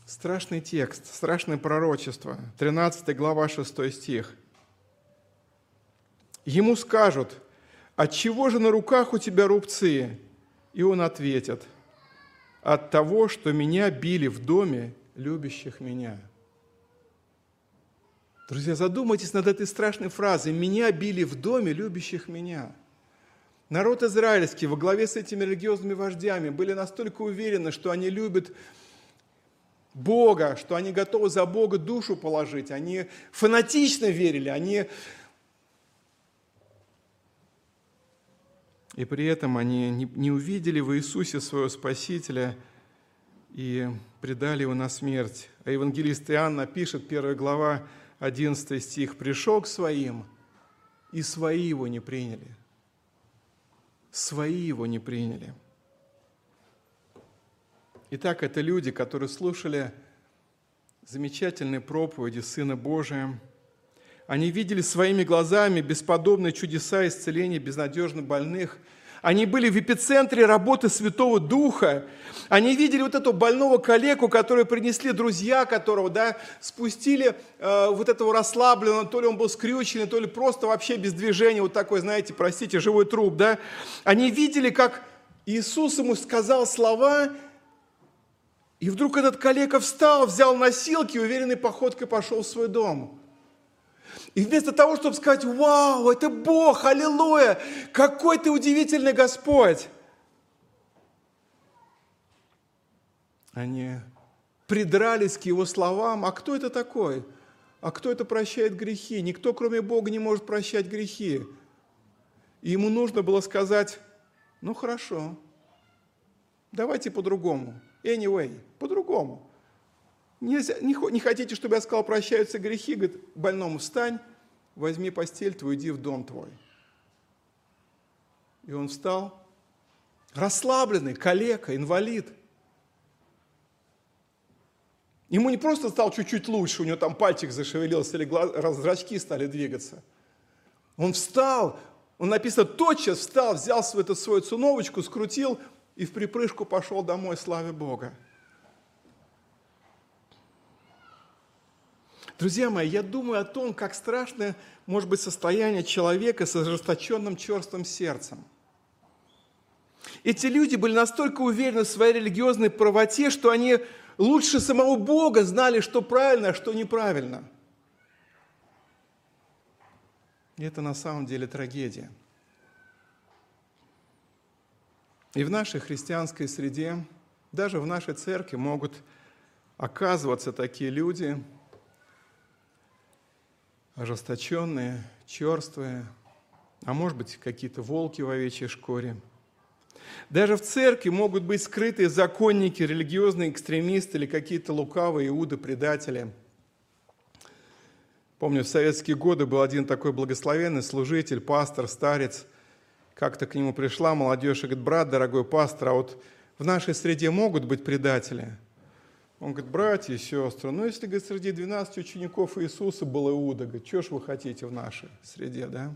Страшный текст, страшное пророчество, 13 глава, 6 стих. Ему скажут, от чего же на руках у тебя рубцы? И он ответит, от того, что меня били в доме любящих меня. Друзья, задумайтесь над этой страшной фразой «меня били в доме любящих меня». Народ израильский во главе с этими религиозными вождями были настолько уверены, что они любят Бога, что они готовы за Бога душу положить. Они фанатично верили, они... И при этом они не увидели в Иисусе своего Спасителя и предали его на смерть. А евангелист Иоанн напишет, 1 глава, 11 стих, «Пришел к своим, и свои его не приняли» свои его не приняли. Итак, это люди, которые слушали замечательные проповеди Сына Божия. Они видели своими глазами бесподобные чудеса исцеления безнадежно больных – они были в эпицентре работы Святого Духа. Они видели вот этого больного калеку, который принесли друзья, которого да, спустили э, вот этого расслабленного, то ли он был скрюченный, то ли просто вообще без движения, вот такой, знаете, простите, живой труп. Да? Они видели, как Иисус ему сказал слова, и вдруг этот калека встал, взял носилки и уверенной походкой пошел в свой дом. И вместо того, чтобы сказать, вау, это Бог, аллилуйя, какой ты удивительный Господь, они придрались к его словам, а кто это такой? А кто это прощает грехи? Никто, кроме Бога, не может прощать грехи. И ему нужно было сказать, ну хорошо, давайте по-другому. Anyway, по-другому. Не, не, не хотите, чтобы я сказал, прощаются грехи? Говорит, больному встань, возьми постель твою, иди в дом твой. И он встал, расслабленный, калека, инвалид. Ему не просто стал чуть-чуть лучше, у него там пальчик зашевелился или глаз, зрачки стали двигаться. Он встал, он написано, тотчас встал, взял свою, эту свою циновочку, скрутил и в припрыжку пошел домой, славе Бога. Друзья мои, я думаю о том, как страшное может быть состояние человека с ожесточенным черствым сердцем. Эти люди были настолько уверены в своей религиозной правоте, что они лучше самого Бога знали, что правильно, а что неправильно. И это на самом деле трагедия. И в нашей христианской среде, даже в нашей церкви могут оказываться такие люди – ожесточенные, черствые, а может быть, какие-то волки в овечьей шкуре. Даже в церкви могут быть скрытые законники, религиозные экстремисты или какие-то лукавые иуды-предатели. Помню, в советские годы был один такой благословенный служитель, пастор, старец. Как-то к нему пришла молодежь и говорит, брат, дорогой пастор, а вот в нашей среде могут быть предатели – он говорит, братья и сестры, ну если, говорит, среди 12 учеников Иисуса был Иуда, говорит, что ж вы хотите в нашей среде, да?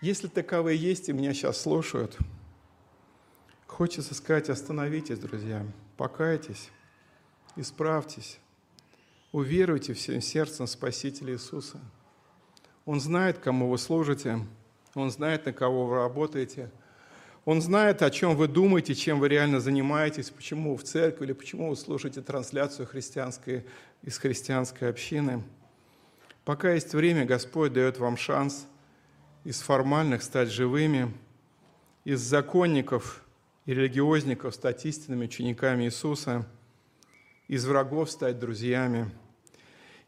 Если таковые есть и меня сейчас слушают, хочется сказать, остановитесь, друзья, покайтесь, исправьтесь, уверуйте всем сердцем Спасителя Иисуса. Он знает, кому вы служите, Он знает, на кого вы работаете – он знает, о чем вы думаете, чем вы реально занимаетесь, почему вы в церкви или почему вы слушаете трансляцию христианской, из христианской общины. Пока есть время, Господь дает вам шанс из формальных стать живыми, из законников и религиозников стать истинными учениками Иисуса, из врагов стать друзьями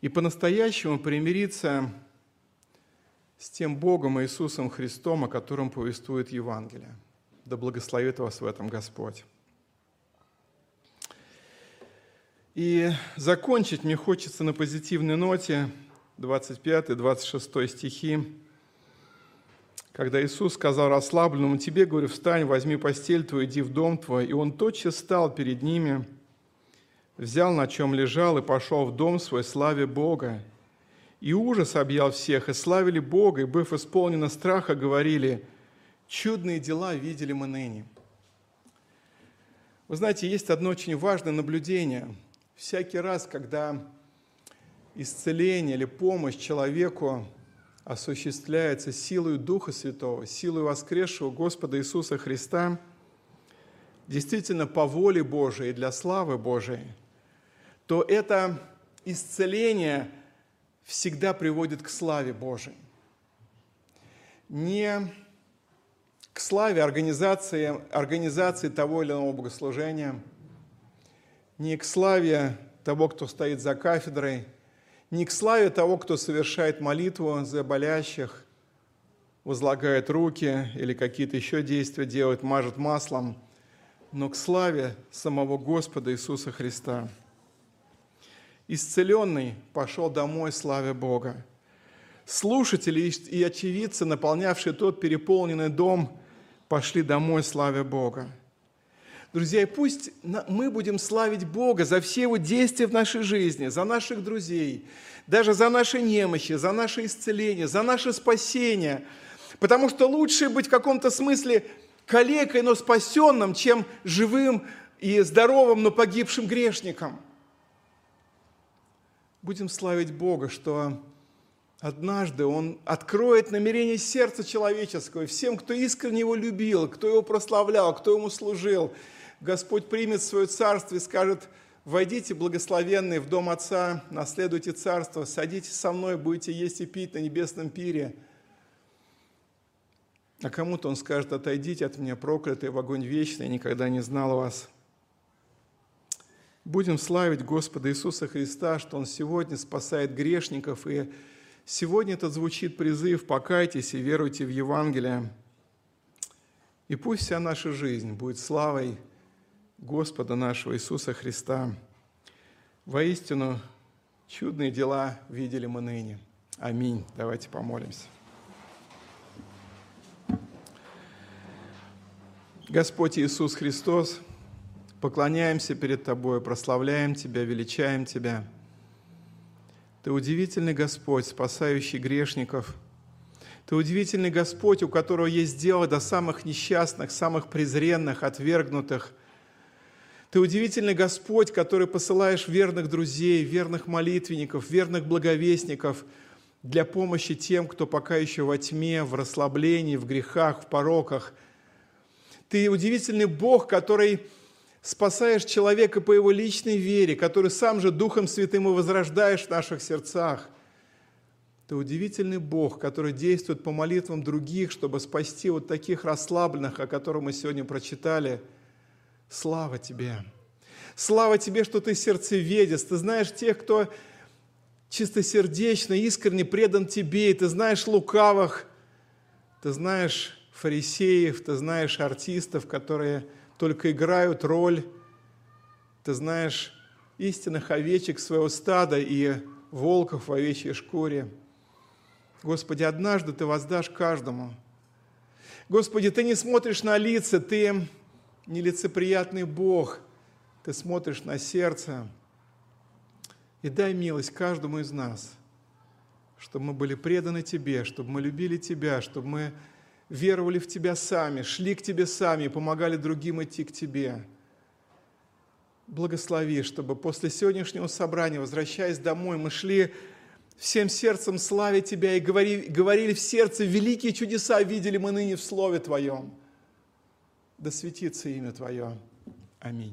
и по-настоящему примириться с тем Богом Иисусом Христом, о котором повествует Евангелие. Да благословит вас в этом Господь. И закончить мне хочется на позитивной ноте 25-26 стихи, когда Иисус сказал расслабленному, «Тебе, говорю, встань, возьми постель твою, иди в дом твой». И он тотчас стал перед ними, взял, на чем лежал, и пошел в дом свой, славе Бога. И ужас объял всех, и славили Бога, и, быв исполнены страха, говорили – Чудные дела видели мы ныне. Вы знаете, есть одно очень важное наблюдение. Всякий раз, когда исцеление или помощь человеку осуществляется силой Духа Святого, силой воскресшего Господа Иисуса Христа, действительно по воле Божией и для славы Божией, то это исцеление всегда приводит к славе Божией. Не к славе организации, организации того или иного богослужения, не к славе того, кто стоит за кафедрой, не к славе того, кто совершает молитву за болящих, возлагает руки или какие-то еще действия делает, мажет маслом, но к славе самого Господа Иисуса Христа. Исцеленный пошел домой славе Бога. Слушатели и очевидцы, наполнявшие тот переполненный дом, пошли домой славе Бога. Друзья, и пусть мы будем славить Бога за все его действия в нашей жизни, за наших друзей, даже за наши немощи, за наше исцеление, за наше спасение. Потому что лучше быть в каком-то смысле калекой, но спасенным, чем живым и здоровым, но погибшим грешником. Будем славить Бога, что Однажды Он откроет намерение сердца человеческого, всем, кто искренне Его любил, кто Его прославлял, кто Ему служил, Господь примет свое царство и скажет, «Войдите, благословенные, в дом Отца, наследуйте царство, садитесь со мной, будете есть и пить на небесном пире». А кому-то Он скажет, «Отойдите от меня, проклятые, в огонь вечный, я никогда не знал вас». Будем славить Господа Иисуса Христа, что Он сегодня спасает грешников и Сегодня этот звучит призыв «покайтесь и веруйте в Евангелие». И пусть вся наша жизнь будет славой Господа нашего Иисуса Христа. Воистину, чудные дела видели мы ныне. Аминь. Давайте помолимся. Господь Иисус Христос, поклоняемся перед Тобой, прославляем Тебя, величаем Тебя – ты удивительный Господь, спасающий грешников. Ты удивительный Господь, у которого есть дело до самых несчастных, самых презренных, отвергнутых. Ты удивительный Господь, который посылаешь верных друзей, верных молитвенников, верных благовестников для помощи тем, кто пока еще во тьме, в расслаблении, в грехах, в пороках. Ты удивительный Бог, который спасаешь человека по его личной вере, который сам же Духом Святым и возрождаешь в наших сердцах. Ты удивительный Бог, который действует по молитвам других, чтобы спасти вот таких расслабленных, о которых мы сегодня прочитали. Слава Тебе! Слава Тебе, что Ты сердцеведец, Ты знаешь тех, кто чистосердечно, искренне предан Тебе, и Ты знаешь лукавых, Ты знаешь фарисеев, Ты знаешь артистов, которые – только играют роль, ты знаешь, истинных овечек своего стада и волков в овечьей шкуре. Господи, однажды Ты воздашь каждому. Господи, Ты не смотришь на лица, Ты нелицеприятный Бог, Ты смотришь на сердце. И дай милость каждому из нас, чтобы мы были преданы Тебе, чтобы мы любили Тебя, чтобы мы веровали в Тебя сами, шли к Тебе сами, помогали другим идти к Тебе. Благослови, чтобы после сегодняшнего собрания, возвращаясь домой, мы шли всем сердцем славить Тебя и говорили, говорили в сердце, великие чудеса видели мы ныне в Слове Твоем. Да светится имя Твое. Аминь.